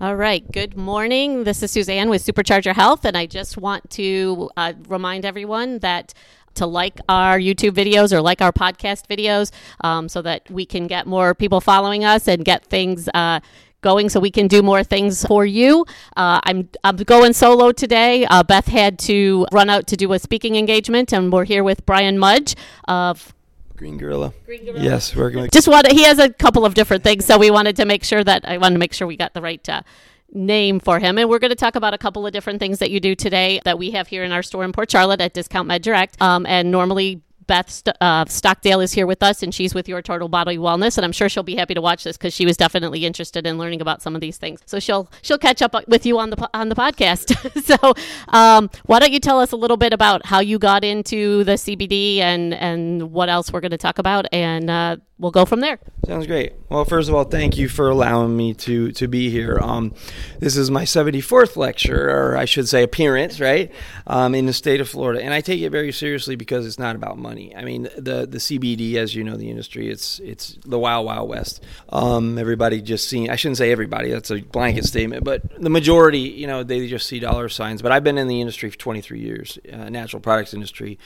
All right. Good morning. This is Suzanne with Supercharge Your Health, and I just want to uh, remind everyone that to like our YouTube videos or like our podcast videos um, so that we can get more people following us and get things. Uh, going so we can do more things for you. Uh, I'm I'm going solo today. Uh, Beth had to run out to do a speaking engagement, and we're here with Bryan Mudge of Green Gorilla. Green Gorilla. Yes, working with. just wanted he has a couple of different things so we wanted to make sure that i wanted to make sure we got the right uh, name for him and we're going to talk about a couple of different things that you do today that we have here in our store in port charlotte at discount med direct um, and normally Beth St- uh, Stockdale is here with us, and she's with Your Total Body Wellness, and I'm sure she'll be happy to watch this because she was definitely interested in learning about some of these things. So she'll she'll catch up with you on the on the podcast. so um, why don't you tell us a little bit about how you got into the CBD and and what else we're going to talk about, and uh, we'll go from there. Sounds great. Well, first of all, thank you for allowing me to to be here. Um, this is my 74th lecture, or I should say, appearance, right, um, in the state of Florida, and I take it very seriously because it's not about money. I mean, the the CBD, as you know, the industry, it's it's the wild wild west. Um, everybody just seeing. I shouldn't say everybody. That's a blanket statement, but the majority, you know, they just see dollar signs. But I've been in the industry for 23 years, uh, natural products industry,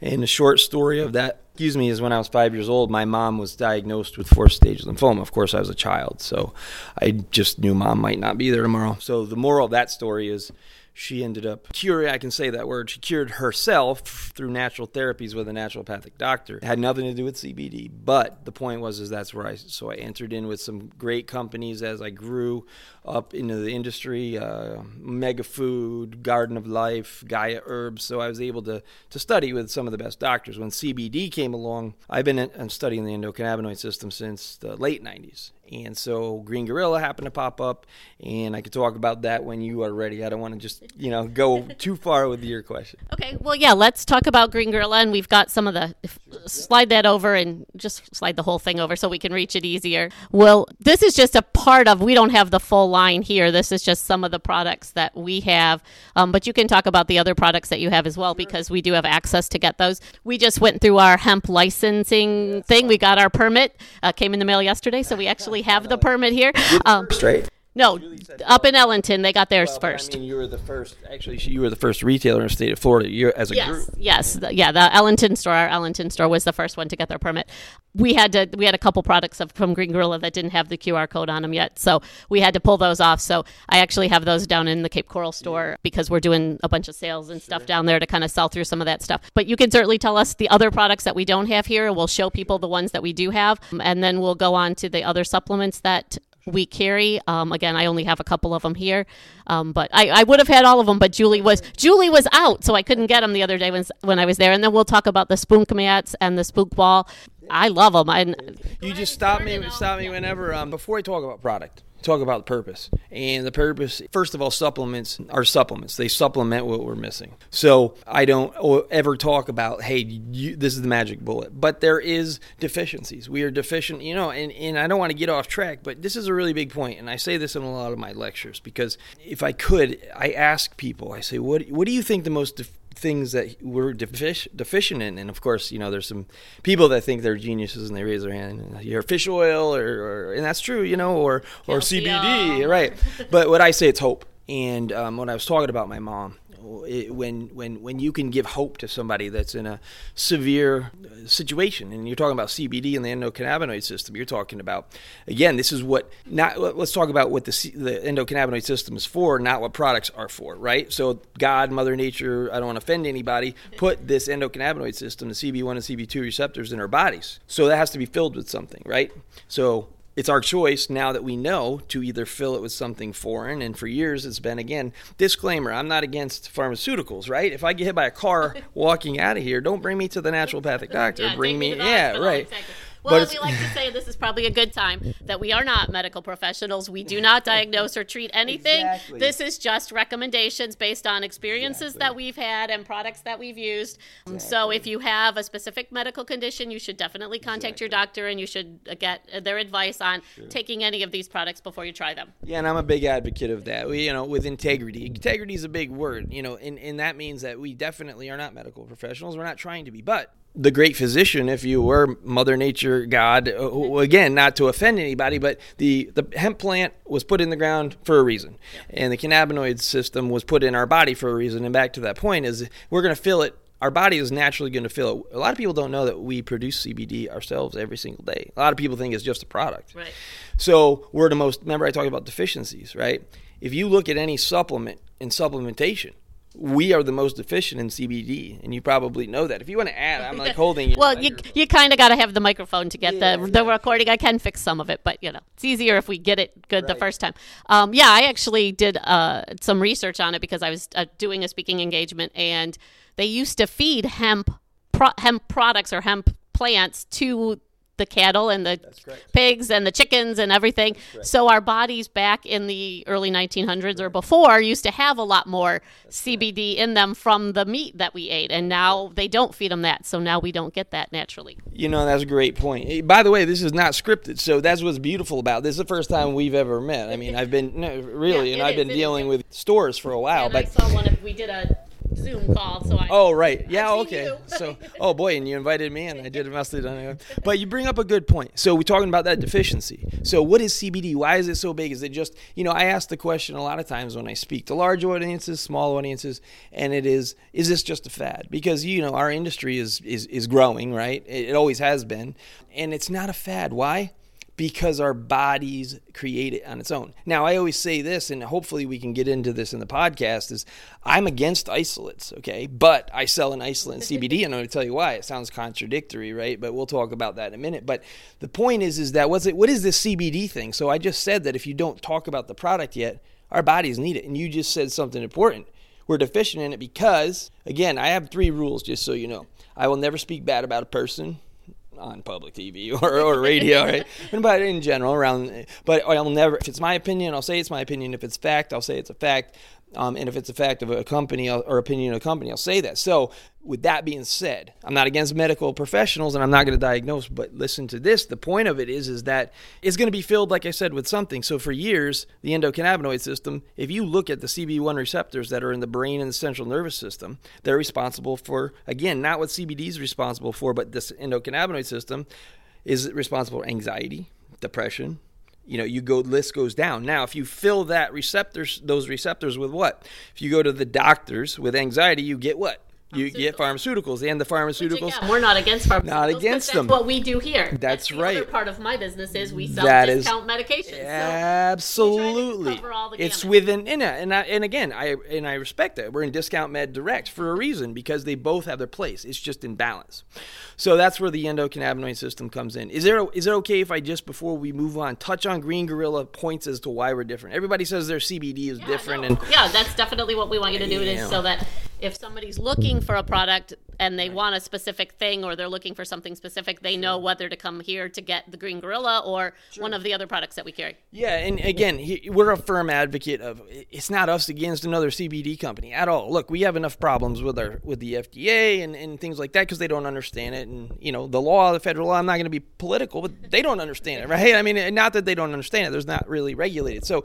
and the short story of that excuse me, is when I was five years old, my mom was diagnosed with fourth stage lymphoma. Of course, I was a child, so I just knew mom might not be there tomorrow. So the moral of that story is she ended up curing, I can say that word, she cured herself through natural therapies with a naturopathic doctor. It had nothing to do with CBD, but the point was is that's where I, so I entered in with some great companies as I grew up into the industry, uh, Mega Food, Garden of Life, Gaia Herbs. So I was able to, to study with some of the best doctors. When CBD came along, I've been in, studying the endocannabinoid system since the late 90s. And so Green Gorilla happened to pop up, and I could talk about that when you are ready. I don't want to just, you know, go too far with your question. Okay, well, yeah, let's talk about Green Gorilla, and we've got some of the slide that over and just slide the whole thing over so we can reach it easier. Well, this is just a part of. We don't have the full line here. This is just some of the products that we have, um, but you can talk about the other products that you have as well because we do have access to get those. We just went through our hemp licensing thing. We got our permit. Uh, came in the mail yesterday, so we actually have the permit here. Um, Straight. No, up in Ellington, they got theirs Well, first. I mean, you were the first. Actually, you were the first retailer in the state of Florida. You're as a Yes, group. yes, the, yeah. The Ellington store, our Ellington store, was the first one to get their permit. We had to, we had a couple products of, from Green Gorilla that didn't have the QR code on them yet, so we had to pull those off. So I actually have those down in the Cape Coral store because we're doing a bunch of sales and stuff down there to kind of sell through some of that stuff. But you can certainly tell us the other products that we don't have here. And we'll show people the ones that we do have, and then we'll go on to the other supplements that we carry. Um, again, I only have a couple of them here, um, but I, I would have had all of them. But Julie was Julie was out, so I couldn't get them the other day when when I was there. And then we'll talk about the Spoonk mats and the Spoonk ball. I love them. And You just stop me, stop me whenever. Um, before I talk about product, talk about the purpose. And the purpose, first of all, supplements are supplements. They supplement what we're missing. So I don't ever talk about, hey, you, this is the magic bullet. But there is deficiencies. We are deficient, you know. And, and I don't want to get off track, but this is a really big point. And I say this in a lot of my lectures because if I could, I ask people, I say, what what do you think the most things that we're defic- deficient in. And of course, you know, there's some people that think they're geniuses and they raise their hand. You're fish oil, or, or and that's true, you know, or or CBD, right? But what I say, it's hope. And um, when I was talking about my mom, it, when when when you can give hope to somebody that's in a severe uh, situation, and you're talking about CBD and the endocannabinoid system, you're talking about again, this is what not. Let's talk about what the the endocannabinoid system is for, not what products are for, right? So God, Mother Nature, I don't want to offend anybody, put this endocannabinoid system, the CB1 and CB2 receptors in our bodies, so that has to be filled with something, right? So it's our choice now that we know to either fill it with something foreign. And for years it's been again disclaimer i'm not against pharmaceuticals right? If i get hit by a car walking out of here don't bring me to the naturopathic doctor. Yeah, bring me yeah hospital, right. Exactly. But Well, we like to say this is probably a good time that we are not medical professionals. We do not diagnose or treat anything. Exactly. This is just recommendations based on experiences that we've had and products that we've used. Um, So if you have a specific medical condition, you should definitely contact your doctor and you should uh, get uh, their advice on taking any of these products before you try them. Yeah, and I'm a big advocate of that. We, you know, with integrity. Integrity is a big word, you know, and, and that means that we definitely are not medical professionals. We're not trying to be, but the great physician, if you were Mother Nature, God, uh, again, not to offend anybody, but the, the hemp plant was put in the ground for a reason. And the cannabinoid system was put in our body for a reason. And back to that point is we're going to fill it our body is naturally going to feel it. A lot of people don't know that we produce CBD ourselves every single day. A lot of people think it's just a product. Right. So we're the most. Remember, I talked about deficiencies, right? If you look at any supplement in supplementation, we are the most efficient in CBD, and you probably know that. If you want to add, I'm like holding. You. Well, you you kind of got to have the microphone to get Yeah, the exactly. the recording. I can fix some of it, but you know, it's easier if we get it good the first time. Um, yeah, I actually did uh, some research on it because I was uh, doing a speaking engagement, and they used to feed hemp pro- hemp products or hemp plants to the cattle and the pigs and the chickens and everything. So our bodies back in the early 1900s or before used to have a lot more CBD in them from the meat that we ate, and now they don't feed them that. So now we don't get that naturally. You know, that's a great point. Eh, By the way, this is not scripted, so that's what's beautiful about this. Is the first time we've ever met. I mean, I've been no, really, Yeah, and I've is, been it is, dealing yeah. with stores for a while, and but I saw one of we did a Zoom call, so I Oh right, yeah, I've okay. so, oh boy, and you invited me, and I did have done it. But you bring up a good point. So we're talking about that deficiency. So what is CBD? Why is it so big? Is it just you know? I ask the question a lot of times when I speak to large audiences, small audiences, and it is: is this just a fad? Because you know our industry is is is growing, right? It, it always has been, and it's not a fad. Why? Because our bodies create it on its own. Now, I always say this, and hopefully we can get into this in the podcast, is I'm against isolates, okay? But I sell an isolate CBD, and I'm going to tell you why. It sounds contradictory, right? But we'll talk about that in a minute. But the point is, is that what's it, what is this CBD thing? So I just said that if you don't talk about the product yet, our bodies need it. And you just said something important. We're deficient in it because, again, I have three rules, just so you know. I will never speak bad about a person on public TV or, or radio, right? But in general, around. But I'll never. If it's my opinion, I'll say it's my opinion. If it's fact, I'll say it's a fact. Um, and if it's a fact of a company or opinion of a company, I'll say that. So, with that being said, I'm not against medical professionals, and I'm not going to diagnose. But listen to this: the point of it is, is that it's going to be filled, like I said, with something. So, for years, the endocannabinoid system. If you look at the CB1 receptors that are in the brain and the central nervous system, they're responsible for again not what CBD is responsible for, but this endocannabinoid system is responsible for anxiety, depression. You know, you go list goes down. Now, if you fill that receptors, those receptors with what? If you go to the doctors with anxiety, you get what? You get pharmaceuticals, and the pharmaceuticals. Again, we're not against pharmaceuticals. Not against that's them. What we do here. That's the right. Part of my business is we sell That is- discount medications. Absolutely, cover all the it's within and, uh, and I, and again, I and I respect that. We're in discount med direct for a reason because they both have their place. It's just in balance. So that's where the endocannabinoid system comes in. Is there is it okay if I just before we move on touch on Green Gorilla points as to why we're different? Everybody says their CBD is Yeah, different, no. and yeah, that's definitely what we want you to do. Yeah. Is so that if somebody's looking for a product and they want a specific thing, or they're looking for something specific, they know whether to come here to get the Green Gorilla or one of the other products that we carry. Yeah, and again, we're a firm advocate of it's not us against another CBD company at all. Look, we have enough problems with our with the FDA and, and things like that because they don't understand it, and you know the law, the federal law. I'm not going to be political, but they don't understand it, right? I mean, not that they don't understand it. There's not really regulated. So,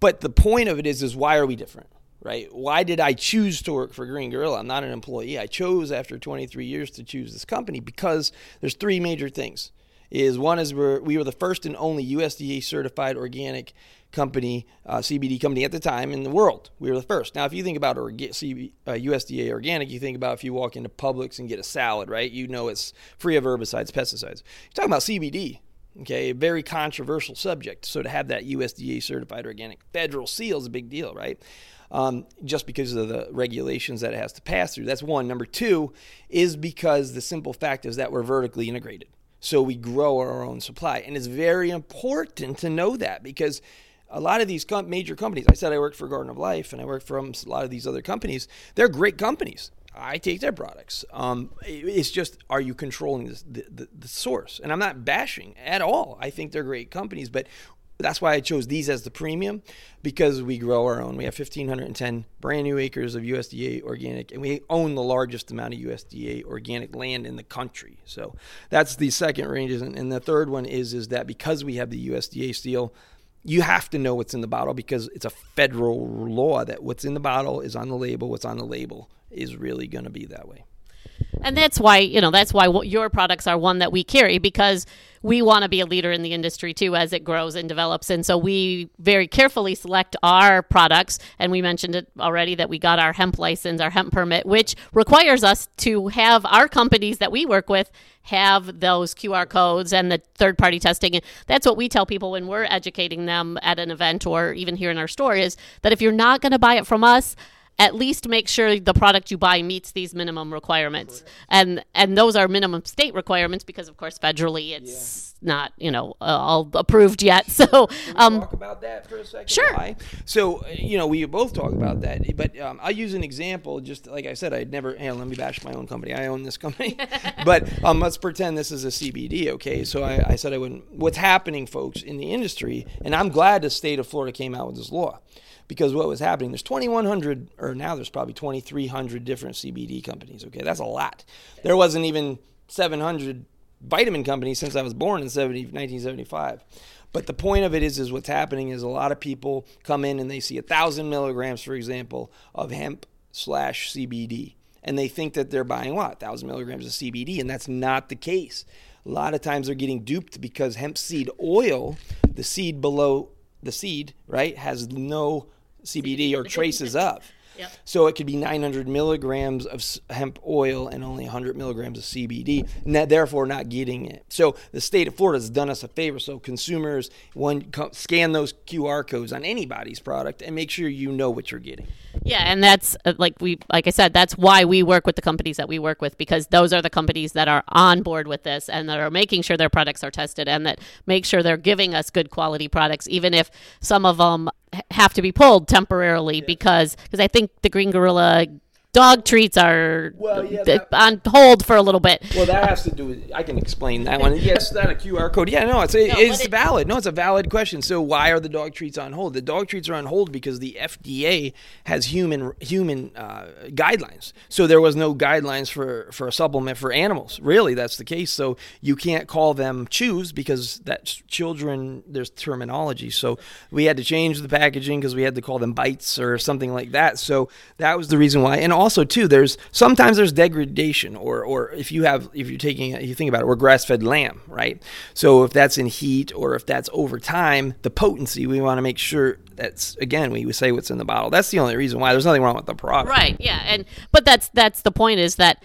but the point of it is, is why are we different? Right? Why did I choose to work for Green Gorilla? I'm not an employee. I chose after 23 years to choose this company because there's three major things is one is we're, we were the first and only USDA certified organic company, uh, CBD company at the time in the world. We were the first. Now, if you think about orga- CB, uh, USDA organic, you think about if you walk into Publix and get a salad, right? You know it's free of herbicides, pesticides. You're talking about CBD. Okay, a very controversial subject. So to have that USDA certified organic federal seal is a big deal, right? Um, just because of the regulations that it has to pass through. That's one. Number two is because the simple fact is that we're vertically integrated. So we grow our own supply. And it's very important to know that because a lot of these com- major companies, I said I work for Garden of Life and I work for a lot of these other companies, they're great companies. I take their products. Um, it's just, are you controlling this, the, the, the source? And I'm not bashing at all. I think they're great companies, but that's why I chose these as the premium because we grow our own. We have 1,510 brand new acres of USDA organic, and we own the largest amount of USDA organic land in the country. So that's the second range. And and the third one is is that because we have the USDA seal, you have to know what's in the bottle because it's a federal law that what's in the bottle is on the label. What's on the label is really going to be that way. And that's why, you know, that's why your products are one that we carry because we want to be a leader in the industry too as it grows and develops. And so we very carefully select our products. And we mentioned it already that we got our hemp license, our hemp permit, which requires us to have our companies that we work with have those QR codes and the third party testing. And that's what we tell people when we're educating them at an event or even here in our store is that if you're not going to buy it from us, at least make sure the product you buy meets these minimum requirements. And and those are minimum state requirements because of course federally it's yeah. not, you know, uh, all approved yet. So um, talk about that for a second. Sure. Why? So, uh, you know, we both talk about that, but um, I'll use an example just like I said I'd never hey, let me bash my own company. I own this company. but um, let's pretend this is a CBD, okay? So I, I said I wouldn't what's happening folks in the industry and I'm glad the state of Florida came out with this law because what was happening there's 2100 or now there's probably 2300 different cbd companies okay? That's a lot. There wasn't even 700 vitamin companies since i was born in 70, 1975 but the point of it is is what's happening is a lot of people come in and they see a thousand milligrams for example of hemp slash cbd and they think that they're buying what 1000 milligrams of cbd and that's not the case. A lot of times they're getting duped because hemp seed oil the seed below the seed, right, has no CBD or traces of. Yep. So it could be 900 milligrams of hemp oil and only 100 milligrams of CBD, and therefore not getting it. So the state of Florida has done us a favor. So consumers, one scan those QR codes on anybody's product and make sure you know what you're getting. Yeah, and that's uh, like we like I said, that's why we work with the companies that we work with because those are the companies that are on board with this and that are making sure their products are tested and that make sure they're giving us good quality products even if some of them have to be pulled temporarily yeah. because because I think the Green Gorilla dog treats are well, yeah, that, on hold for a little bit. Well, that has to do with. I can explain that one. Yes, that a QR code. Yeah, no, it's a, no, it's it, valid. No, it's a valid question. So why are the dog treats on hold? The dog treats are on hold because the FDA has human human uh, guidelines. So there was no guidelines for for a supplement for animals. Really, that's the case. So you can't call them chews because that's children. There's terminology. So we had to change the packaging because we had to call them bites or something like that. So that was the reason why. And also too, there's sometimes there's degradation, or or if you have if you're taking you think about it, we're grass fed lamb, right? So if that's in heat or if that's over time, the potency we want to make sure that's again we say what's in the bottle. That's the only reason why. There's nothing wrong with the product, right? Yeah, and but that's that's the point is that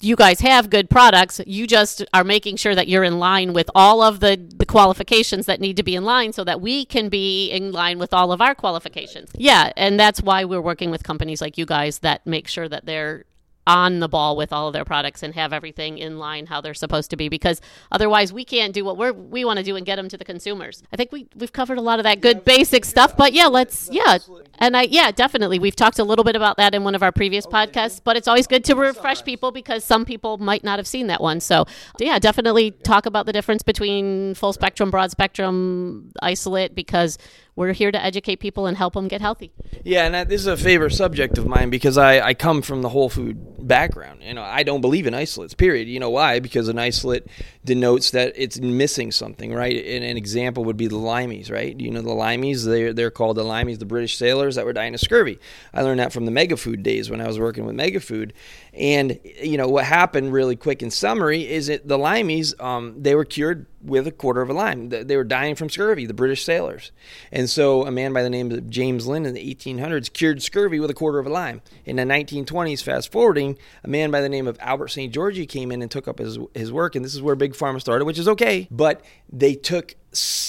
you guys have good products. You just are making sure that you're in line with all of the, the qualifications that need to be in line so that we can be in line with all of our qualifications. Yeah, and that's why we're working with companies like you guys that make sure that they're on the ball with all of their products and have everything in line how they're supposed to be because otherwise we can't do what we're we want to do and get them to the consumers. I think we we've covered a lot of that good yeah, basic yeah, stuff, but yeah, let's yeah. And I yeah, definitely. We've talked a little bit about that in one of our previous okay. podcasts, but it's always good to refresh people because some people might not have seen that one. So, yeah, definitely talk about the difference between full spectrum, broad spectrum, isolate because we're here to educate people and help them get healthy. Yeah, and that, this is a favorite subject of mine because I, I come from the whole food background. You know, I don't believe in isolates. Period. You know why? Because an isolate denotes that it's missing something, right? And an example would be the limeys, right? You know, the limeys they're they're called the limeys, the British sailors that were dying of scurvy. I learned that from the Megafood days when I was working with Megafood. And you know what happened, really quick in summary, is that the limeys um, they were cured with a quarter of a lime. They were dying from scurvy, the British sailors. And so a man by the name of James Lind in the 1800s cured scurvy with a quarter of a lime. In the 1920s, fast forwarding, a man by the name of Albert St. George came in and took up his, his work. And this is where Big Pharma started, which is okay. But they took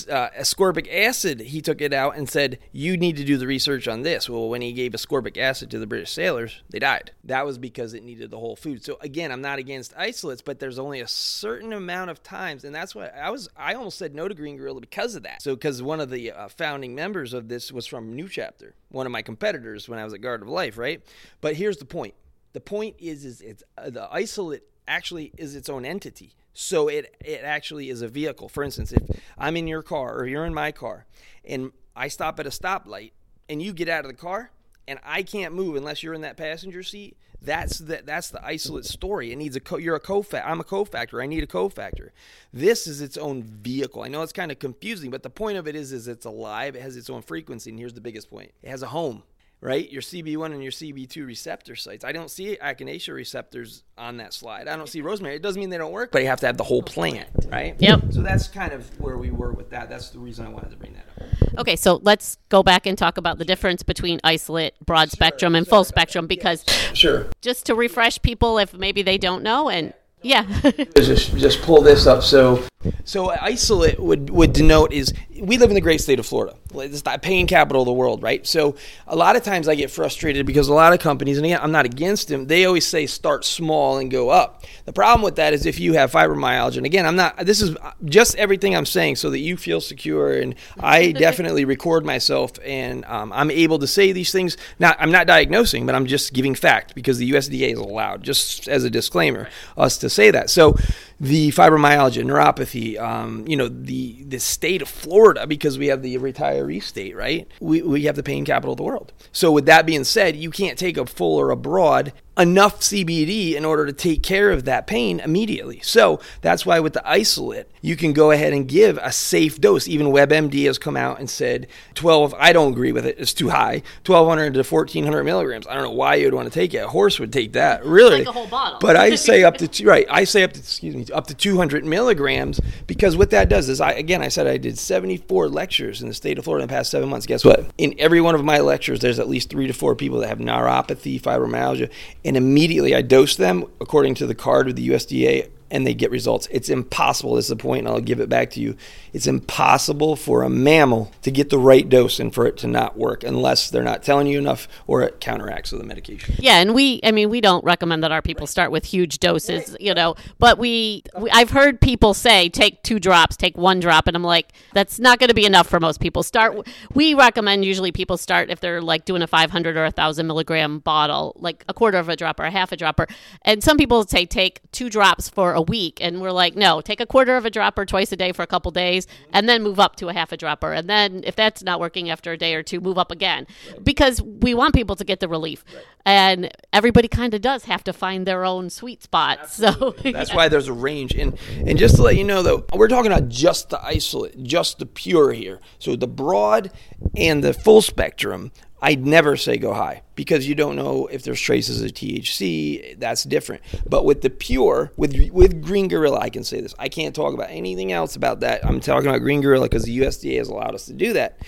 uh, ascorbic acid, he took it out and said, You need to do the research on this. Well, when he gave ascorbic acid to the British sailors, they died. That was because it needed the whole food. So, again, I'm not against isolates, but there's only a certain amount of times. And that's why I was, I almost said no to Green Gorilla because of that. So, because one of the uh, founding members of this was from New Chapter, one of my competitors when I was at Garden of Life, right? But here's the point the point is, is it's uh, the isolate actually is its own entity. So it it actually is a vehicle. For instance, if I'm in your car or you're in my car and I stop at a stoplight and you get out of the car and I can't move unless you're in that passenger seat, that's the that's the isolate story. It needs a co- you're a cofactor. I'm a cofactor. I need a cofactor. This is its own vehicle. I know it's kind of confusing, but the point of it is is it's alive. It has its own frequency, and here's the biggest point: it has a home. Right? Your CB1 and your CB2 receptor sites. I don't see echinacea receptors on that slide. I don't see rosemary. It doesn't mean they don't work, but you have to have the whole plant, right? Yep. So that's kind of where we were with that. That's the reason I wanted to bring that up. Okay, so let's go back and talk about the difference between isolate, broad spectrum, and full spectrum because Sure. just to refresh people if maybe they don't know and yeah. just just pull this up. So so isolate would would denote is we live in the great state of Florida. It's the pain capital of the world, right? So a lot of times I get frustrated because a lot of companies, and again, I'm not against them, they always say start small and go up. The problem with that is if you have fibromyalgia, and again, I'm not. This is just everything I'm saying so that you feel secure, and I definitely record myself, and um, I'm able to say these things. Not I'm not diagnosing, but I'm just giving fact because the USDA is allowed, just as a disclaimer, us to say that. So the fibromyalgia, neuropathy, um, you know, the the state of Florida because we have the retiree state, right? We we have the pain capital of the world. So with that being said, you can't take a full or a broad enough CBD in order to take care of that pain immediately. So that's why with the isolate, you can go ahead and give a safe dose. Even WebMD has come out and said 12. I don't agree with it. It's too high. 1200 to 1400 milligrams. I don't know why you'd want to take it. A horse would take that, really. Like a whole bottle. But I say up to two, right. I say up to excuse me up to 200 milligrams because what that does is I again I said I did 74 lectures in the state of Florida in the past seven months. Guess what? In every one of my lectures, there's at least three to four people that have neuropathy, fibromyalgia, and immediately I dose them according to the card of the USDA and they get results. It's impossible. This is the point, and I'll give it back to you. It's impossible for a mammal to get the right dose and for it to not work unless they're not telling you enough or it counteracts with the medication. Yeah, and we, I mean, we don't recommend that our people start with huge doses, you know, but we, we, I've heard people say take two drops, take one drop, and I'm like, that's not going to be enough for most people. Start, we recommend usually people start if they're like doing a 500 or a 1,000 milligram bottle, like a quarter of a drop or a half a dropper. And some people say take two drops for a week, and we're like, no, take a quarter of a dropper twice a day for a couple days, and then move up to a half a dropper. And then if that's not working after a day or two, move up again because we want people to get the relief. And everybody kind of does have to find their own sweet spot. So That's why there's a range. And and just to let you know though, we're talking about just the isolate, just the pure here. So the broad and the full spectrum, I'd never say go high because you don't know if there's traces of THC. That's different. But with the pure, with with Green Gorilla, I can say this. I can't talk about anything else about that. I'm talking about Green Gorilla because the USDA has allowed us to do that.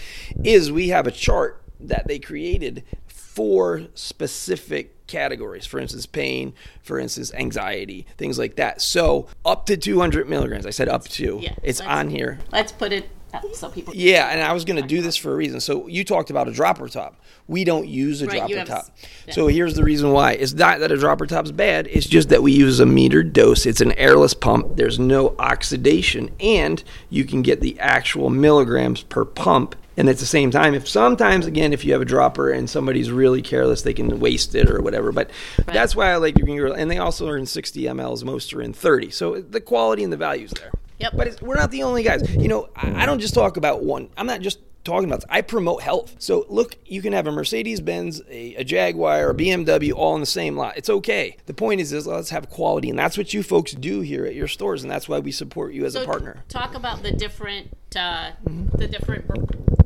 Is we have a chart that they created for specific categories. For instance, pain. For instance, anxiety. Things like that. So up to 200 milligrams. I said up to. Yeah, it's on here. let's put it up so people. Yeah, and I was going to do this for a reason. So you talked about a dropper top. We don't use a Right, dropper have top. yeah. So here's the reason why. It's not that a dropper top's bad. It's just that we use a metered dose. It's an airless pump. There's no oxidation, and you can get the actual milligrams per pump. And at the same time, if sometimes again, if you have a dropper and somebody's really careless, they can waste it or whatever. But that's why I like Gorilla. And they also are in 60 mLs. Most are in 30. So the quality and the values there. Yep. But it's, we're not the only guys. You know, I, I don't just talk about one. I'm not just talking about. I promote health. So look, you can have a Mercedes Benz, a, a Jaguar, a BMW, all in the same lot. It's okay. The point is, is let's have quality, and that's what you folks do here at your stores, and that's why we support you as a partner. Talk about the different, uh, the different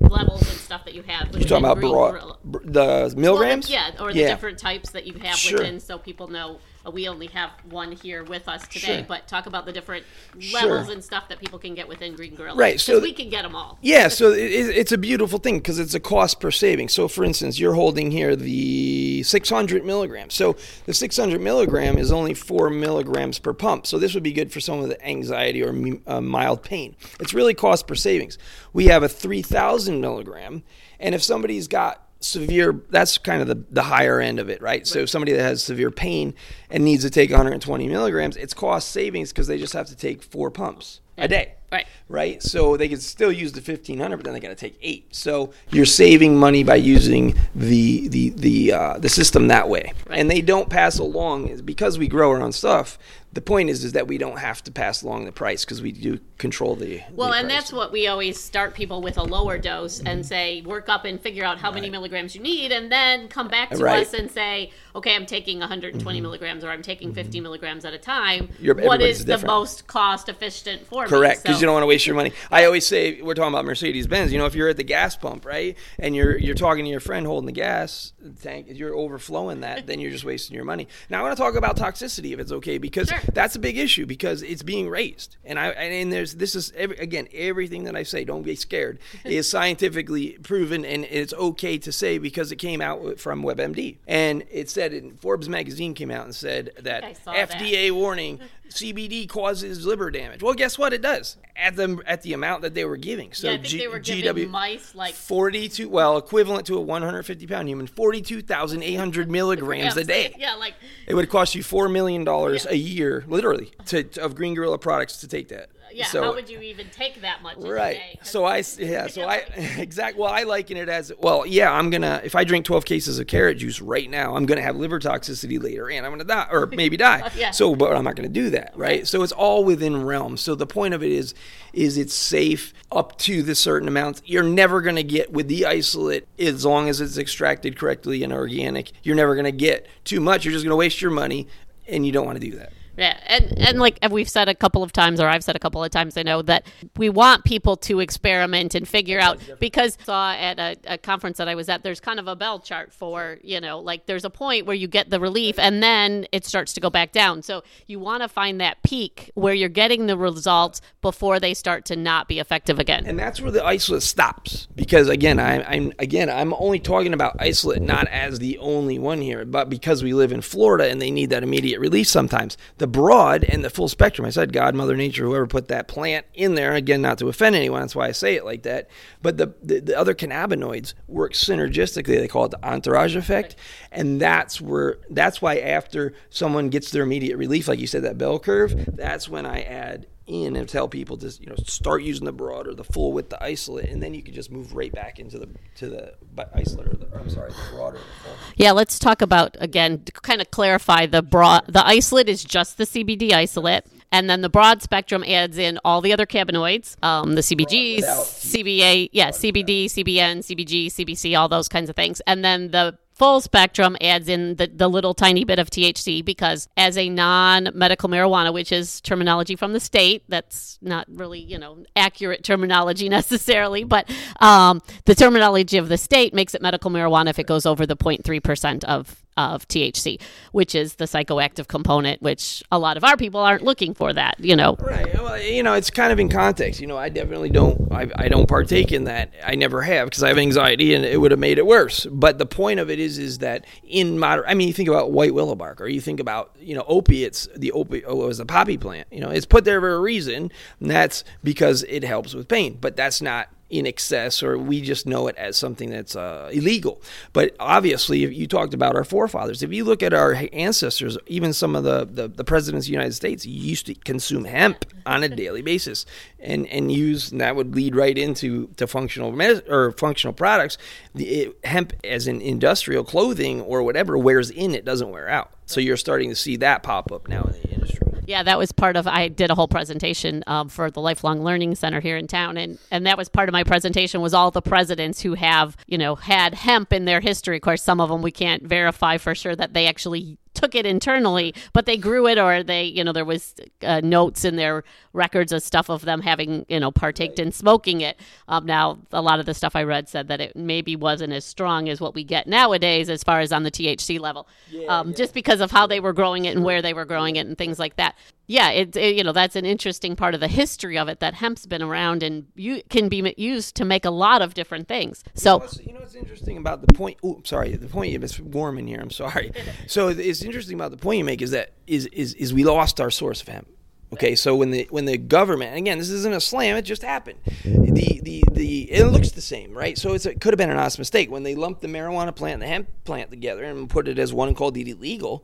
levels and stuff that you have. You're talking about broad, br- the milligrams. yeah, or the Yeah. different types that you have Sure. within, so people know. Uh, we only have one here with us today, Sure. but talk about the different Sure. levels and stuff that people can get within Green Gorilla. Right, So we can get them all. Yeah, so it, it- it's a beautiful thing because it's a cost per saving. So, for instance, you're holding here the 600 milligrams. So, the 600 milligram is only four milligrams per pump. So, this would be good for someone with anxiety or uh, mild pain. It's really cost per savings. We have a 3,000 milligram, and if somebody's got severe that's kind of the, the higher end of it right so somebody that has severe pain and needs to take 120 milligrams it's cost savings because they just have to take four pumps a day Right. right? So they can still use the fifteen hundred, but then they got to take eight. So you're saving money by using the the the uh, the system that way, and they don't pass along because we grow our own stuff. The point is is that we don't have to pass along the price because we do control the well the and price. that's what we always start people with a lower dose and mm-hmm. say work up and figure out how many milligrams you need and then come back to Right. us and say okay i'm taking 120 mm-hmm. milligrams or i'm taking mm-hmm. 50 milligrams at a time Your- what is the most cost efficient for me Correct, because So- you don't want to waste your money. I always say we're talking about Mercedes Benz. You know, if you're at the gas pump, right, and you're you're talking to your friend holding the gas tank, you're overflowing that, then you're just wasting your money. Now I want to talk about toxicity, if it's okay, because Sure. That's a big issue because it's being raised, and I and there's this is every, again everything that I say. Don't be scared. is scientifically proven, and it's okay to say because it came out from WebMD, and it said in Forbes magazine came out and said that saw that. FDA warning CBD causes liver damage. Well, guess what? It does at the at the amount that they were giving. So yeah, i think G- they were giving GW mice like 42 well equivalent to a 150 pound human 42,800 milligrams a day. yeah like It would cost you four million dollars a year, literally, to, to- of Green Gorilla products to take that. Yeah So- how would you even take that much Right. So I yeah. So I exact. Well, I liken it as well. Yeah, I'm gonna if I drink 12 cases of carrot juice right now, I'm gonna have liver toxicity later, and I'm gonna die or maybe die. Yeah. So, but I'm not gonna do that, right? So it's all within realm. So the point of it is, is it's safe up to the certain amounts. You're never gonna get with the isolate as long as it's extracted correctly and organic. You're never gonna get too much. You're just gonna waste your money, and you don't want to do that. Yeah, and and like we've said a couple of times, or I've said a couple of times, I know that we want people to experiment and figure out because I saw at a, a conference that I was at, there's kind of a bell chart for you know, like there's a point where you get the relief and then it starts to go back down. So you want to find that peak where you're getting the results before they start to not be effective again. and that's where the isolate stops because again I, i'm again i'm only talking about isolate not as the only one here but because we live in florida and they need that immediate relief sometimes the broad and the full spectrum. I said god mother nature whoever put that plant in there again not to offend anyone that's why i say it like that but the, the, the other cannabinoids work synergistically they call it the entourage effect and that's where that's why after someone gets their immediate relief like you said that bell curve that's when i add in and tell people to you know start using the broad or the full with the isolate, and then you can just move right back into the to the isolate or the I'm sorry the broad or the full. Yeah, let's talk about again, to kind of clarify the broad. The isolate is just the CBD isolate, and then the broad spectrum adds in all the other cannabinoids, um, the CBGs, CBA, yeah, CBD, CBN, CBG, CBC, all those kinds of things, and then the full spectrum adds in the, the little tiny bit of THC because as a non-medical marijuana, which is terminology from the state, that's not really you know accurate terminology necessarily, but um, the terminology of the state makes it medical marijuana if it goes over the 0.3 percent of of THC, which is the psychoactive component, which a lot of our people aren't looking for that, you know. Right. Well, you know, it's kind of in context. You know, I definitely don't. I, I don't partake in that. I never have because I have anxiety, and it would have made it worse. But the point of it is, is that in modern, I mean, you think about white willow bark, or you think about you know opiates. The opi oh, was a poppy plant. You know, it's put there for a reason, and that's because it helps with pain. But that's not in excess or we just know it as something that's uh, illegal. But obviously if you talked about our forefathers if you look at our ancestors even some of the, the, the presidents of the united states used to consume hemp on a daily basis and and use and that would lead right into to functional med- or functional products. The it, hemp as an industrial clothing or whatever wears in it doesn't wear out. So you're starting to see that pop up now in the Yeah, that was part of. I did a whole presentation um, for the Lifelong Learning Center here in town, and and that was part of my presentation was all the presidents who have you know had hemp in their history. Of course, some of them we can't verify for sure that they actually took it internally, but they grew it, or they you know there was uh, notes in their records of stuff of them having you know partaked in smoking it. Um, now a lot of the stuff I read said that it maybe wasn't as strong as what we get nowadays as far as on the THC level, um, just because of how they were growing it and where they were growing it and things like that. Yeah, it, it you know that's an interesting part of the history of it that hemp's been around and you can be used to make a lot of different things. So What's- you know what's interesting about the point? Oh, sorry, the point it's warm in here. I'm sorry. So it's interesting about the point you make is that is is is we lost our source of hemp. Okay, so when the when the government again this isn't a slam, it just happened. The the the it looks the same, right? So it's, it could have been an honest mistake when they lumped the marijuana plant and the hemp plant together and put it as one called it illegal.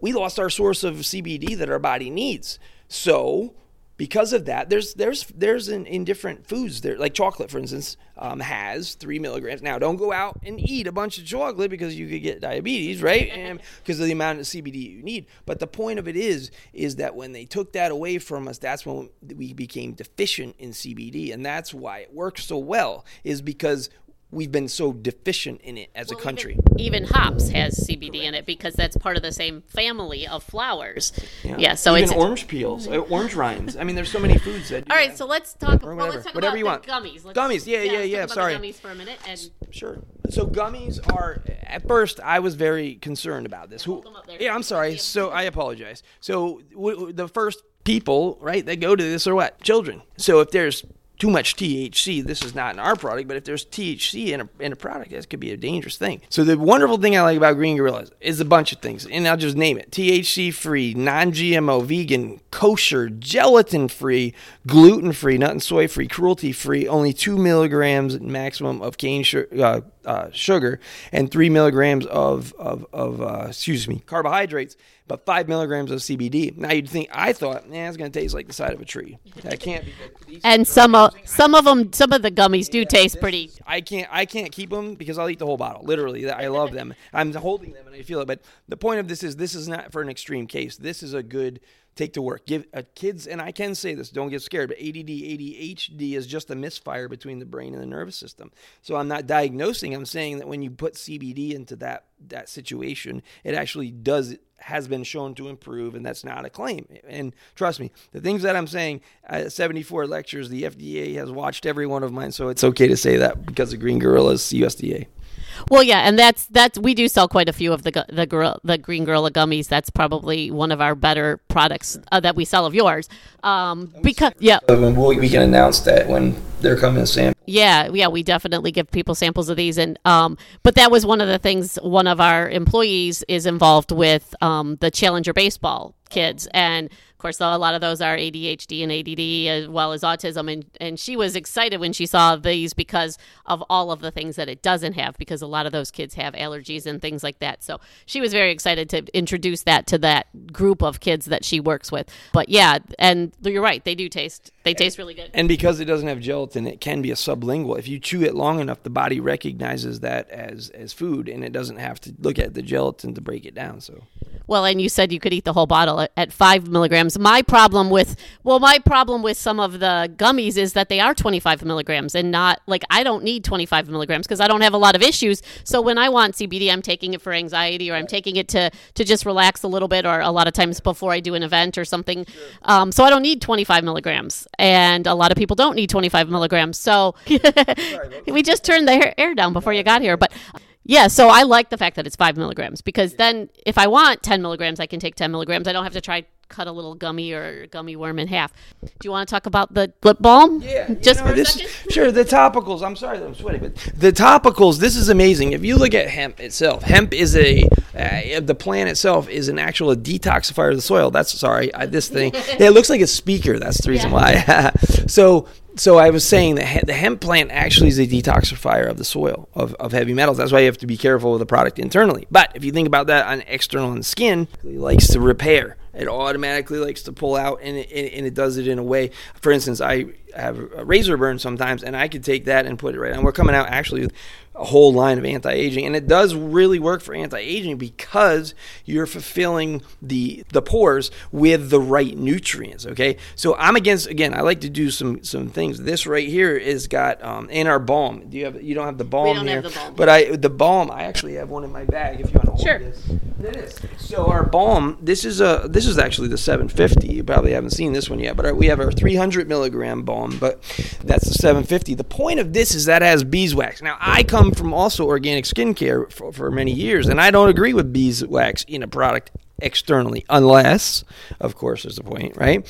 We lost our source of CBD that our body needs. So because of that, there's there's there's in, in different foods there, like chocolate, for instance, um, has three milligrams. Now, don't go out and eat a bunch of chocolate because you could get diabetes, right? And because of the amount of CBD you need. But the point of it is, is that when they took that away from us, that's when we became deficient in CBD, and that's why it works so well. Is because we've been so deficient in it as Well, a country. Even, even hops has CBD in it because that's part of the same family of flowers. Yeah, so even it's orange peels, uh, orange rinds. I mean, there's so many foods that. all right. that. So let's talk. Well, whatever. let's talk Whatever about you want. gummies. Let's, Gummies, yeah, yeah, let's yeah, talk about sorry. Gummies for a minute. And Sure. So gummies are at first I was very concerned about this. Who? Yeah, I'm sorry. So I apologize. So w- w- the first people, right, that go to this are what? Children. So if there's too much THC, this is not in our product, but if there's THC in a, in a product, this could be a dangerous thing. So the wonderful thing I like about Green Gorillas is a bunch of things, and I'll just name it: THC free, non-GMO, vegan, kosher, gelatin free, gluten free, nut and soy free, cruelty free, only two milligrams maximum of cane sugar. Uh, uh, sugar and three milligrams of of, of uh, excuse me carbohydrates, but five milligrams of CBD. Now you'd think I thought, nah, it's going to taste like the side of a tree. That can't be. and some of some of them, some of the gummies do taste This pretty. I can't. I can't keep them because I'll eat the whole bottle. Literally, I love them. I'm holding them and I feel it. But the point of this is, this is not for an extreme case. This is a good take to work. Give uh, kids, and I can say this. Don't get scared. But ADD, ADHD is just a misfire between the brain and the nervous system. So I'm not diagnosing. I'm saying that when you put CBD into that that situation, it actually does has been shown to improve, and that's not a claim. And trust me, the things that I'm saying, uh, 74 lectures, the FDA has watched every one of mine, so it's okay to say that because of Green Gorillas, USDA. Well, yeah, and that's that's we do sell quite a few of the the gorilla, the green gorilla gummies. That's probably one of our better products uh, that we sell of yours. Um, because yeah, we can announce that when they're coming to sample. Yeah, yeah, we definitely give people samples of these, and um, but that was one of the things. One of our employees is involved with um, the Challenger baseball kids, and of course, a lot of those are ADHD and ADD as well as autism, and and she was excited when she saw these because of all of the things that it doesn't have, because a lot of those kids have allergies and things like that. So she was very excited to introduce that to that group of kids that she works with. But yeah, and you're right, they do taste they taste really good. And because it doesn't have gelatin, it can be a sublingual. If you chew it long enough, the body recognizes that as as food, and it doesn't have to look at the gelatin to break it down. So Well, and you said you could eat the whole bottle at, at five milligrams. My problem with well, my problem with some of the gummies is that they are twenty five milligrams and not like I don't need twenty five milligrams because I don't have a lot of issues. So when I want CBD, I'm taking it for anxiety or I'm taking it to to just relax a little bit or a lot of times before I do an event or something. Um, so I don't need twenty five milligrams, and a lot of people don't need twenty five milligrams. So we just turned the air down before you got here, but. Yeah, so I like the fact that it's five milligrams because then if I want 10 milligrams, I can take 10 milligrams. I don't have to try cut a little gummy or gummy worm in half. Do you want to talk about the lip balm? Yeah, Just know, for a this-? Sure, the topicals. I'm sorry that I'm sweaty, but the topicals. This is amazing. If you look at hemp itself, hemp is a uh, the plant itself is an actual detoxifier of the soil. That's sorry, I, this thing. Yeah, it looks like a speaker. That's the reason why. so. So I was saying that the hemp plant actually is a detoxifier of the soil of, of heavy metals. That's why you have to be careful with the product internally. But if you think about that on external on the skin, it likes to repair. It automatically likes to pull out, and it, and it does it in a way. For instance, I have a razor burn sometimes, and I could take that and put it right. And we're coming out actually with a whole line of anti-aging, and it does really work for anti-aging because you're fulfilling the the pores with the right nutrients. Okay, so I'm against again. I like to do some some things. This right here is got um, in our balm. Do you have? You don't have the balm we don't here, have the balm. but I the balm. I actually have one in my bag. If you want to hold Sure. this. It is. So our balm, this is a this is actually the 750. You probably haven't seen this one yet, but our, we have our 300 milligram balm, but that's the 750. The point of this is that has beeswax. Now I come from also organic skincare for, for many years, and I don't agree with beeswax in a product externally, unless, of course, there's a point, right?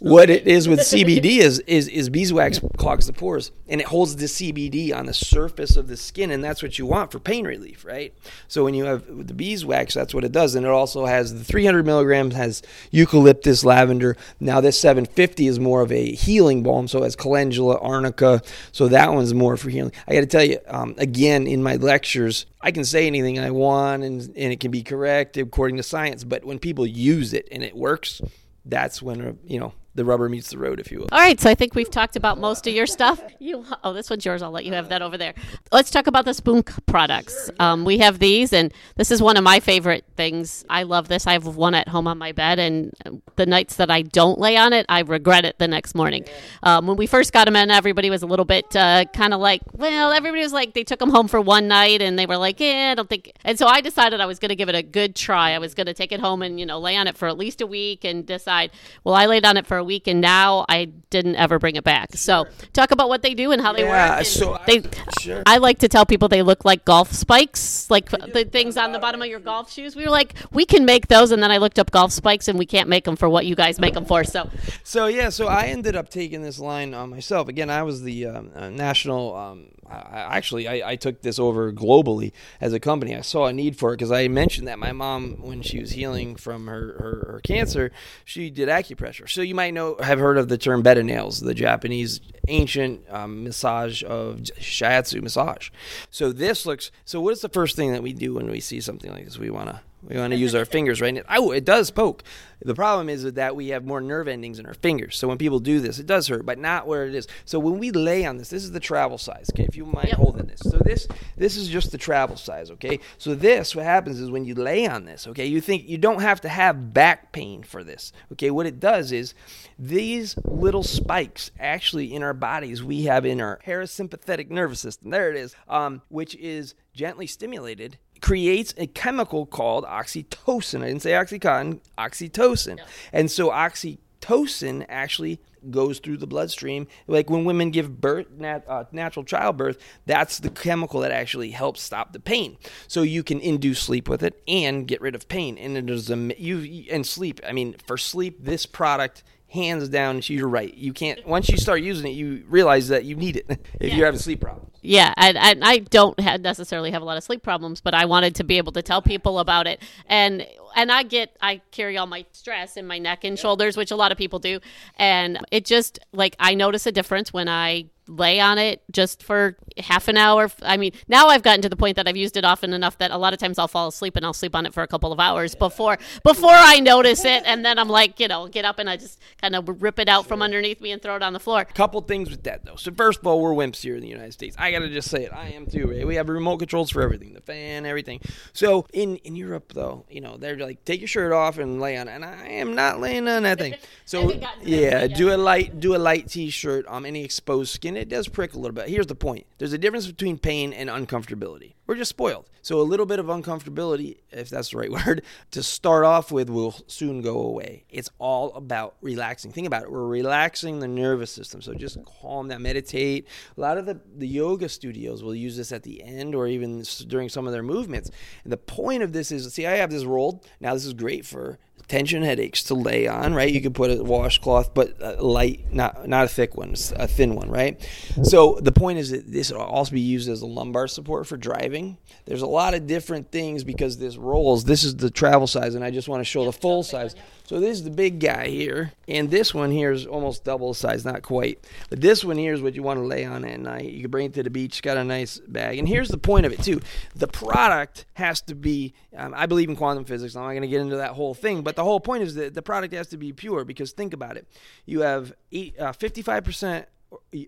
What it is with CBD is, is is beeswax clogs the pores and it holds the CBD on the surface of the skin and that's what you want for pain relief, right? So when you have the beeswax, that's what it does, and it also has the 300 milligrams has eucalyptus, lavender. Now this 750 is more of a healing balm, so it has calendula, arnica. So that one's more for healing. I got to tell you, um, again in my lectures, I can say anything I want and and it can be correct according to science, but when people use it and it works, that's when uh, you know the rubber meets the road, if you will. All right, so I think we've talked about most of your stuff. You, oh, this one's yours. I'll let you have that over there. Let's talk about the Spoonk products. Um, we have these, and this is one of my favorite things. I love this. I have one at home on my bed, and the nights that I don't lay on it, I regret it the next morning. Um, when we first got them in, everybody was a little bit uh, kind of like, well, everybody was like, they took them home for one night, and they were like, yeah, I don't think. And so I decided I was going to give it a good try. I was going to take it home and you know lay on it for at least a week and decide. Well, I laid on it for a week, and now I didn't ever bring it back. So talk about what they do and how they Yeah, work. so they, I- sure. I like to tell people they look like golf spikes, like the things on the bottom of your golf shoes. We were like, we can make those, and then I looked up golf spikes, and we can't make them for what you guys make them for. So So yeah, so I ended up taking this line on myself. Again, I was the um, uh, national. Um, I, actually, I, I took this over globally as a company. I saw a need for it because I mentioned that my mom, when she was healing from her, her, her cancer, she did acupressure. So you might know, have heard of the term beta nails, the Japanese ancient um, massage of shiatsu massage. So this looks. So what is the first thing that we do when we see something like this? We want to we want to use our fingers, right? It, oh, it does poke. The problem is that we have more nerve endings in our fingers. So when people do this, it does hurt, but not where it is. So when we lay on this, this is the travel size. Okay, if you mind Yep. holding this. So this this is just the travel size. Okay. So this, what happens is when you lay on this, okay, you think you don't have to have back pain for this. Okay. What it does is these little spikes actually in our bodies we have in our parasympathetic nervous system. There it is, um, which is gently stimulated creates a chemical called oxytocin. I didn't say oxycontin, oxytocin. And so oxytocin actually goes through the bloodstream. Like when women give birth, nat, uh, natural childbirth, that's the chemical that actually helps stop the pain. So you can induce sleep with it and get rid of pain. And it is a you and sleep. I mean, for sleep, this product hands down you're right you can't once you start using it you realize that you need it if you're having sleep problems Yeah, and, and I don't ha necessarily have a lot of sleep problems, but I wanted to be able to tell people about it. And and I get I carry all my stress in my neck and shoulders, which a lot of people do, and it just like I notice a difference when I lay on it just for half an hour. I mean, now I've gotten to the point that I've used it often enough that a lot of times I'll fall asleep and I'll sleep on it for a couple of hours before before I notice it, and then I'm like, you know, get up and I just kind of rip it out from underneath me and throw it on the floor. couple things with that though. So first of all, we're wimps here in the United States. I gotta just say it. I am too. Right? We have remote controls for everything, the fan, everything. So in in Europe though, you know, they're like take your shirt off and lay on, it. and I am not laying on that thing. So haven't gotten to that yeah, do a light do a light t-shirt. Um, any exposed skin, it does prick a little bit. Here's the point: there's a difference between pain and uncomfortability. We're just spoiled. So a little bit of uncomfortability, if that's the right word, to start off with will soon go away. It's all about relaxing. Think about it. We're relaxing the nervous system. So just calm down, meditate. A lot of the, the yoga studios will use this at the end or even during some of their movements. And the point of this is see, I have this rolled. Now, this is great for tension headaches to lay on, right? You can put a washcloth, but a light, not not a thick one, a thin one, right? So the point is that this will also be used as a lumbar support for driving. There's a lot of different things because this rolls. This is the travel size, and I just want to show the full size. So this is the big guy here, and this one here is almost double the size, not quite. But this one here is what you want to lay on at night. You can bring it to the beach. It's got a nice bag, and here's the point of it too: the product has to be. Um, I believe in quantum physics. I'm not going to get into that whole thing, but the whole point is that the product has to be pure because think about it: you have eight, uh, 55%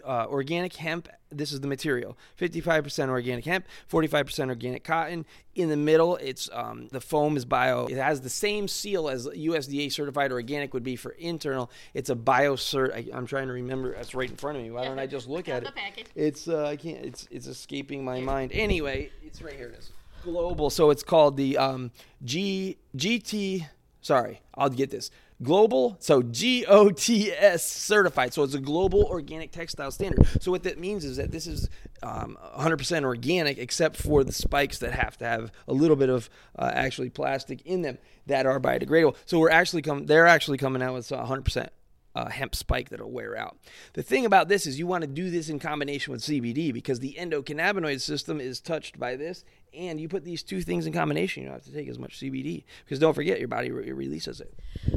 uh, organic hemp. This is the material. 55% organic hemp, 45% organic cotton. In the middle, it's um, the foam is bio. It has the same seal as USDA certified organic would be for internal. It's a bio cert. I, I'm trying to remember. That's right in front of me. Why don't I just look at it? package. It's uh, I can't. It's it's escaping my mind. Anyway, it's right here. It is global. So it's called the um, G GT. Sorry, I'll get this. Global, so GOTS certified. So it's a global organic textile standard. So what that means is that this is um, 100% organic, except for the spikes that have to have a little bit of uh, actually plastic in them that are biodegradable. So we're actually coming. They're actually coming out with 100% uh, hemp spike that'll wear out. The thing about this is you want to do this in combination with CBD because the endocannabinoid system is touched by this, and you put these two things in combination, you don't have to take as much CBD because don't forget your body re- releases it.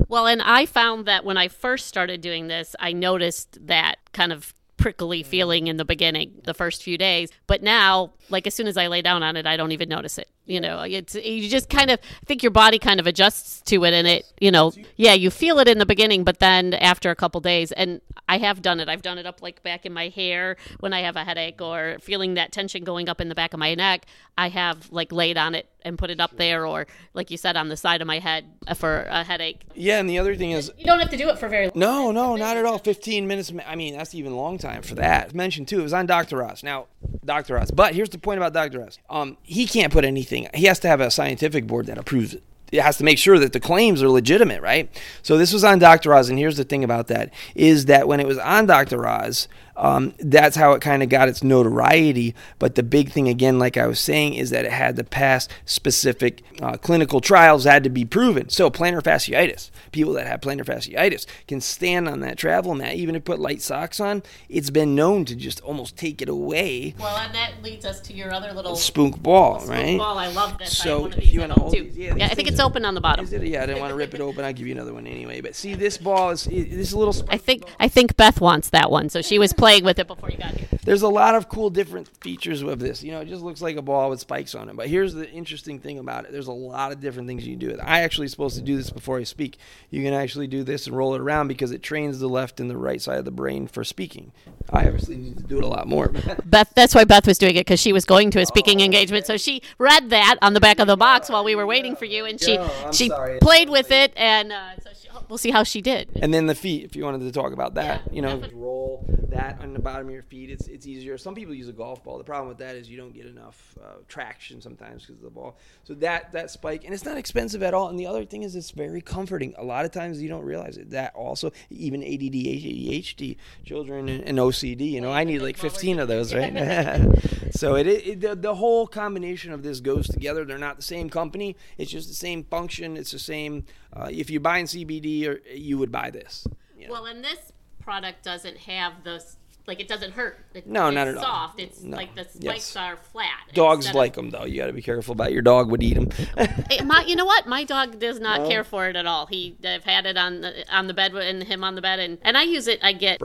Well, and I found that when I first started doing this, I noticed that kind of prickly feeling in the beginning, the first few days. But now, like as soon as I lay down on it, I don't even notice it. You know, it's you just kind of I think your body kind of adjusts to it, and it you know yeah you feel it in the beginning, but then after a couple days, and I have done it. I've done it up like back in my hair when I have a headache or feeling that tension going up in the back of my neck. I have like laid on it and put it up there, or like you said, on the side of my head for a headache. Yeah, and the other thing is You don't have to do it for very long. No, no, not at all. 15 minutes. I mean, that's even long time for that. Mentioned too, it was on Dr. Oz. Now, Dr. Oz. But here's the point about Dr. Oz. Um, he can't put anything. He has to have a scientific board that approves it. It has to make sure that the claims are legitimate, right? So this was on Dr. Oz, and here's the thing about that: is that when it was on Dr. Oz, um, that's how it kind of got its notoriety. But the big thing, again, like I was saying, is that it had to pass specific uh, clinical trials, had to be proven. So plantar fasciitis, people that have plantar fasciitis can stand on that travel mat, even if put light socks on. It's been known to just almost take it away. Well, and that leads us to your other little Spoonk ball, right? ball. I love this. So, if you wanna home, hold too. these- yeah, Yeah, I think it's are- open on the bottom. It? Yeah, I didn't want to rip it open. I'll give you another one anyway. But see, this ball is this little. I think I think Beth wants that one, so she was playing with it before you got here. There's a lot of cool different features of this. You know, it just looks like a ball with spikes on it. But here's the interesting thing about it. There's a lot of different things you can do with it. I actually supposed to do this before I speak. You can actually do this and roll it around because it trains the left and the right side of the brain for speaking. I obviously need to do it a lot more. Beth, that's why Beth was doing it because she was going to a speaking engagement. So she read that on the back of the box while we were waiting for you, and she she sorry. played with it, and uh, so she, we'll see how she did. and then the feet, if you wanted to talk about that, Yeah, you know, definitely. That on the bottom of your feet. It's it's easier. Some people use a golf ball. The problem with that is you don't get enough uh, traction sometimes because of the ball. So that that spike, and it's not expensive at all. And the other thing is, it's very comforting. A lot of times you don't realize it. That also, even ADD, ADHD children and, and OCD. You know, I need like 15 of those, right? so it, it the, the whole combination of this goes together. They're not the same company. It's just the same function. It's the same. Uh, if you're buying CBD, or you would buy this. you know. Well, and this product doesn't have those. Like it doesn't hurt. It, No, it's not at all. soft. It's No. like the spikes Yes. are flat. Dogs instead of- like them though. You got to be careful about your dog would eat them. My, you know what? My dog does not care for it at all. He, I've had it on the on the bed and him on the bed, and and I use it. I get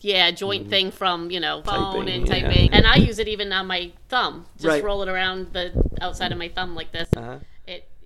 yeah joint thing from you know phone Mm-hmm. Typing, and yeah. typing, and I use it even on my thumb. Just Right. roll it around the outside of my thumb like this. Uh-huh.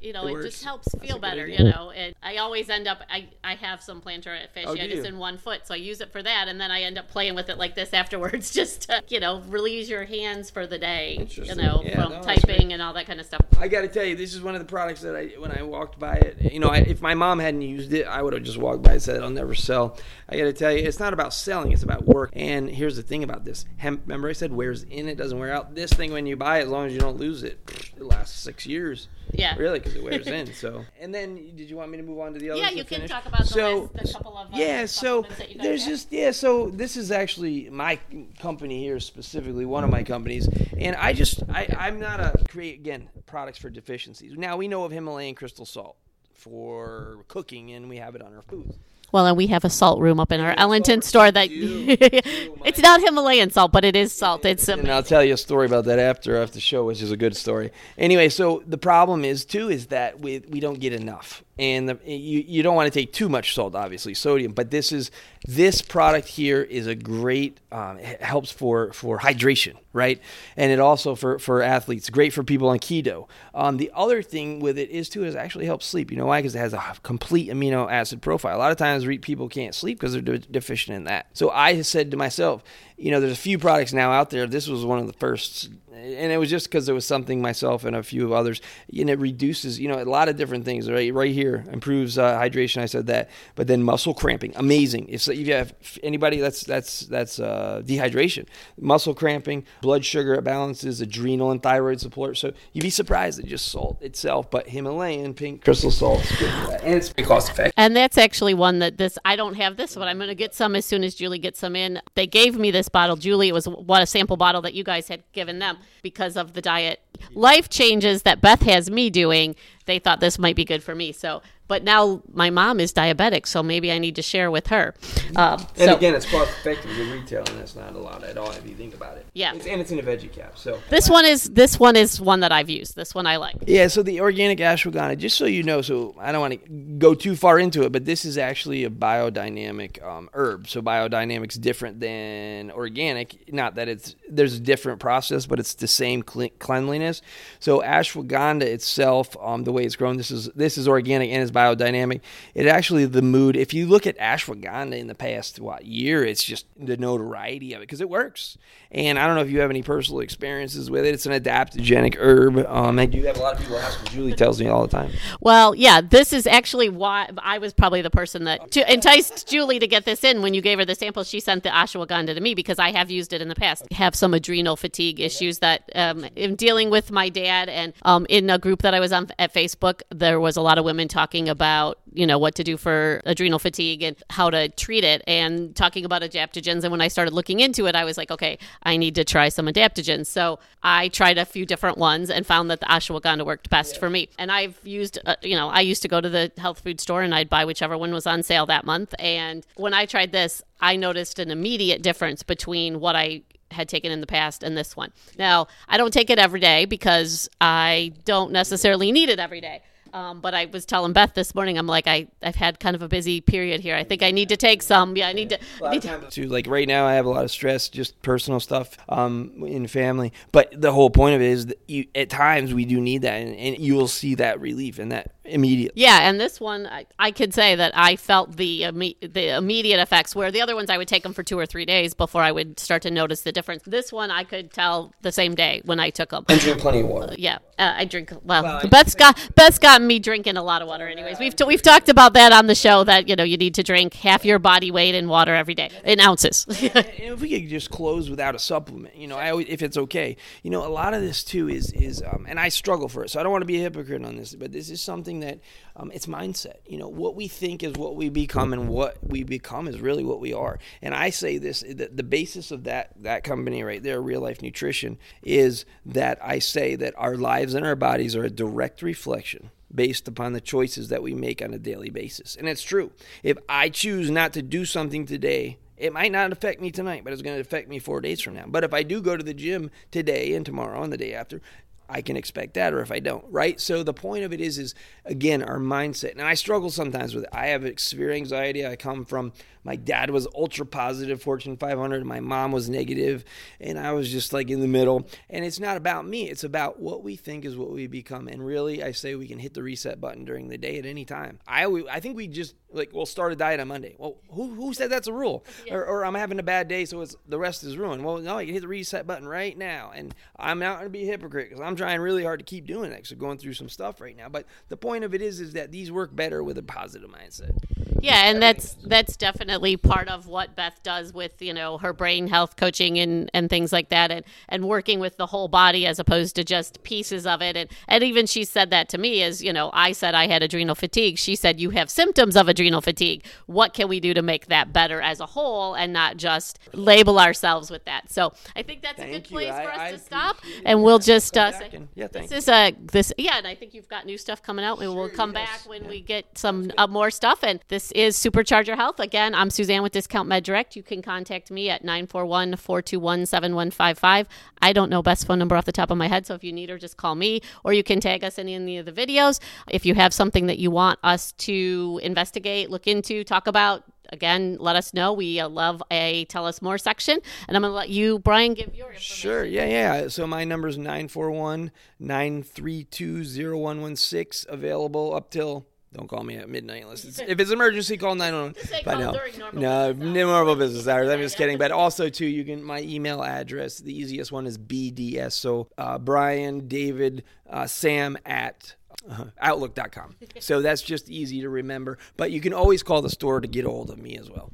You know It it, just helps feel better. idea. You know, and I always end up I I have some plantar Oh, fasciitis in one foot, so I use it for that, and then I end up playing with it like this afterwards, just to you know release your hands for the day. You know, Yeah, from no, typing and all that kind of stuff. I got to tell you, this is one of the products that I, when I walked by it, you know, I, if my mom hadn't used it, I would have just walked by and said, "I'll never sell." I got to tell you, it's not about selling; it's about work. And here's the thing about this: hemp. Remember, I said wears in, it doesn't wear out. This thing, when you buy it, as long as you don't lose it, it lasts six years. Yeah. Really, because it wears in. So, and then, did you want me to move on to the other? Yeah, you can talk about the so, last- the couple of, uh, yeah. So supplements that you guys there's just yeah. So this is actually my company here specifically, one of my companies, and I just I I'm not a create again products for deficiencies. Now we know of Himalayan crystal salt for cooking, and we have it on our foods. Well, and we have a salt room up in our Ellington store that it's not Himalayan salt, but it is salt. It's um, and I'll tell you a story about that after after the show, which is a good story. Anyway, so the problem is too is that we we don't get enough, and the, you you don't want to take too much salt, obviously sodium. But this is this product here is a great um, helps for for hydration, right? And it also for for athletes, great for people on keto. Um, the other thing with it is too is actually helps sleep. You know why? Because it has a complete amino acid profile. A lot of times people can't sleep because they're de- deficient in that. So I said to myself, you know, there's a few products now out there. This was one of the first, and it was just because there was something myself and a few of others, and it reduces, you know, a lot of different things. Right, right here improves uh, hydration. I said that, but then muscle cramping, amazing. If, if you have anybody that's that's that's uh, dehydration, muscle cramping, blood sugar it balances, adrenal and thyroid support. So you'd be surprised at just salt itself, but Himalayan pink crystal salt is good for that, and it's pretty cost effective. and that's actually one that this I don't have this one. I'm going to get some as soon as Julie gets some in. They gave me this bottle, Julie. It was what a sample bottle that you guys had given them because of the diet life changes that Beth has me doing. They thought this might be good for me, so but now my mom is diabetic, so maybe I need to share with her. Um, And so- again, it's cost effective in retail, and that's not a lot at all if you think about it. Yeah. It's, and it's in a veggie cap, so. This one is this one is one that I've used. This one I like. Yeah, so the organic ashwagandha, just so you know, so I don't want to go too far into it, but this is actually a biodynamic um, herb. So biodynamic's different than organic. Not that it's there's a different process, but it's the same cle- cleanliness. So ashwagandha itself, um, the way it's grown, this is this is organic and it's biodynamic. It actually the mood. If you look at ashwagandha in the past what year, it's just the notoriety of it because it works. And I don't know if you have any personal experiences with it. It's an adaptogenic herb. Um, I do have a lot of people ask. Julie tells me all the time. Well, yeah, this is actually why I was probably the person that to, enticed Julie to get this in. When you gave her the sample, she sent the ashwagandha to me because I have used it in the past. I have some adrenal fatigue issues that um, in dealing with my dad, and um, in a group that I was on at Facebook, there was a lot of women talking about you know what to do for adrenal fatigue and how to treat it, and talking about adaptogens. And when I started looking into it, I was like, okay, I need to try some adaptogens. So I tried a few different ones and found that the ashwagandha worked best for me. And I've used, uh, you know, I used to go to the health food store and I'd buy whichever one was on sale that month. And when I tried this, I noticed an immediate difference between what I had taken in the past and this one. Now, I don't take it every day because I don't necessarily need it every day. Um, but I was telling Beth this morning, I'm like, I, I've had kind of a busy period here. I think I need to take some. Yeah, I need to. I need to to like right now I have a lot of stress, just personal stuff um, in family. But the whole point of it is that you, at times we do need that, and, and you will see that relief and that immediately. Yeah, and this one I, I could say that I felt the imme- the immediate effects. Where the other ones I would take them for two or three days before I would start to notice the difference. This one I could tell the same day when I took them. And drink plenty of water. Yeah, uh, I drink. Well, Well, Beth's got Beth's got me drinking a lot of water. Anyways, we've t- we've talked about that on the show that you know you need to drink half your body weight in water every day in ounces. if we could just close without a supplement, you know, I always, if it's okay, you know, a lot of this too is is, um, and I struggle for it, so I don't want to be a hypocrite on this, but this is something that um, it's mindset. You know, what we think is what we become, and what we become is really what we are. And I say this: the, the basis of that that company right there, Real Life Nutrition, is that I say that our lives and our bodies are a direct reflection based upon the choices that we make on a daily basis. And it's true. If I choose not to do something today, it might not affect me tonight, but it's going to affect me four days from now. But if I do go to the gym today and tomorrow and the day after, I can expect that, or if I don't, right? So the point of it is, is again our mindset. And I struggle sometimes with it. I have severe anxiety. I come from my dad was ultra positive, Fortune 500. My mom was negative, and I was just like in the middle. And it's not about me. It's about what we think is what we become. And really, I say we can hit the reset button during the day at any time. I always, I think we just like we'll start a diet on Monday. Well, who who said that's a rule? Or, or I'm having a bad day, so it's the rest is ruined. Well, no, you can hit the reset button right now. And I'm not going to be a hypocrite because I'm trying really hard to keep doing that. So going through some stuff right now. But the point of it is, is that these work better with a positive mindset. Yeah, and that's that's definitely part of what Beth does with you know her brain health coaching and, and things like that, and and working with the whole body as opposed to just pieces of it. And and even she said that to me is you know I said I had adrenal fatigue. She said you have symptoms of adrenal fatigue. What can we do to make that better as a whole and not just label ourselves with that? So I think that's a good you. place I- for us I to stop, and we'll just uh, say, and- yeah, thank this is a this yeah, and I think you've got new stuff coming out. and we'll come yes. back when we get some uh, more stuff. And this is Supercharge Your Health. Again, I'm Suzanne with Discount Med Direct. You can contact me at 941 421 7155. I don't know best phone number off the top of my head, so if you need her, just call me or you can tag us in any of the videos. If you have something that you want us to investigate, look into, talk about, again, let us know. We uh, love a tell us more section. And I'm going to let you, Bryan, give your. Sure. Yeah, yeah. So my number is 941 932 0116, available up till. Don't call me at midnight unless it's if it's emergency. Call nine one one. one say one. call during normal no, normal business hours. I'm just kidding. But also too, you can my email address. The easiest one is BDS. So uh, Bryan David uh, Sam at uh, outlook.com. So that's just easy to remember. But you can always call the store to get a hold of me as well.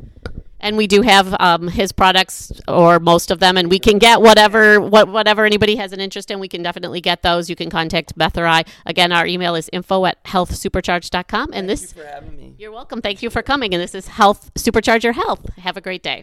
And we do have um, his products or most of them and we can get whatever what, whatever anybody has an interest in we can definitely get those. You can contact beth or i. Again our email is info at healthsupercharge.com and Thank this you for having me. you're welcome. Thank you for coming and this is health supercharge your health. Have a great day